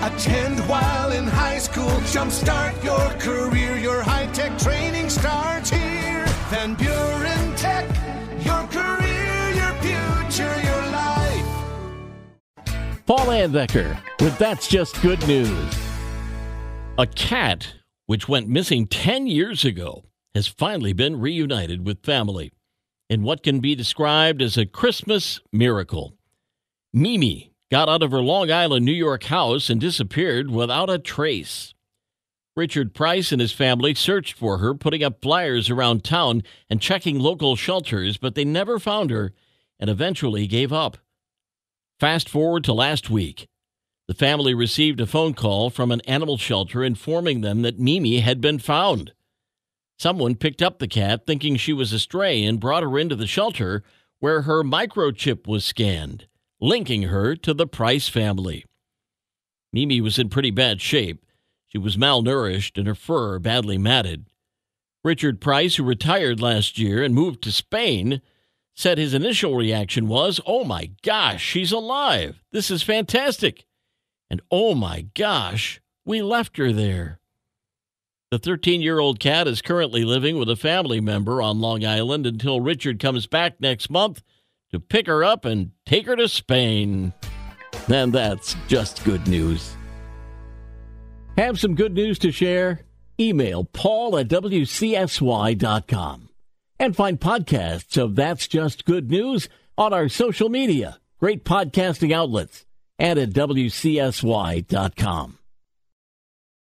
Attend while in high school. Jumpstart your career. Your high tech training starts here. Van Buren Tech. Your career, your future, your life. Paul Layendecker with That's Just Good News. A cat, which went missing 10 years ago, has finally been reunited with family in what can be described as a Christmas miracle. Mimi got out of her Long Island, New York house and disappeared without a trace. Richard Price and his family searched for her, putting up flyers around town and checking local shelters, but they never found her and eventually gave up. Fast forward to last week. The family received a phone call from an animal shelter informing them that Mimi had been found. Someone picked up the cat thinking she was a stray and brought her into the shelter where her microchip was scanned linking her to the Price family. Mimi was in pretty bad shape. She was malnourished and her fur badly matted. Richard Price, who retired last year and moved to Spain, said his initial reaction was, Oh my gosh, she's alive. This is fantastic. And oh my gosh, we left her there. The 13 year old cat is currently living with a family member on Long Island until Richard comes back next month to pick her up and take her to Spain. And that's just good news. Have some good news to share? Email paul at wcsy.com and find podcasts of That's Just Good News on our social media, great podcasting outlets, and at wcsy.com.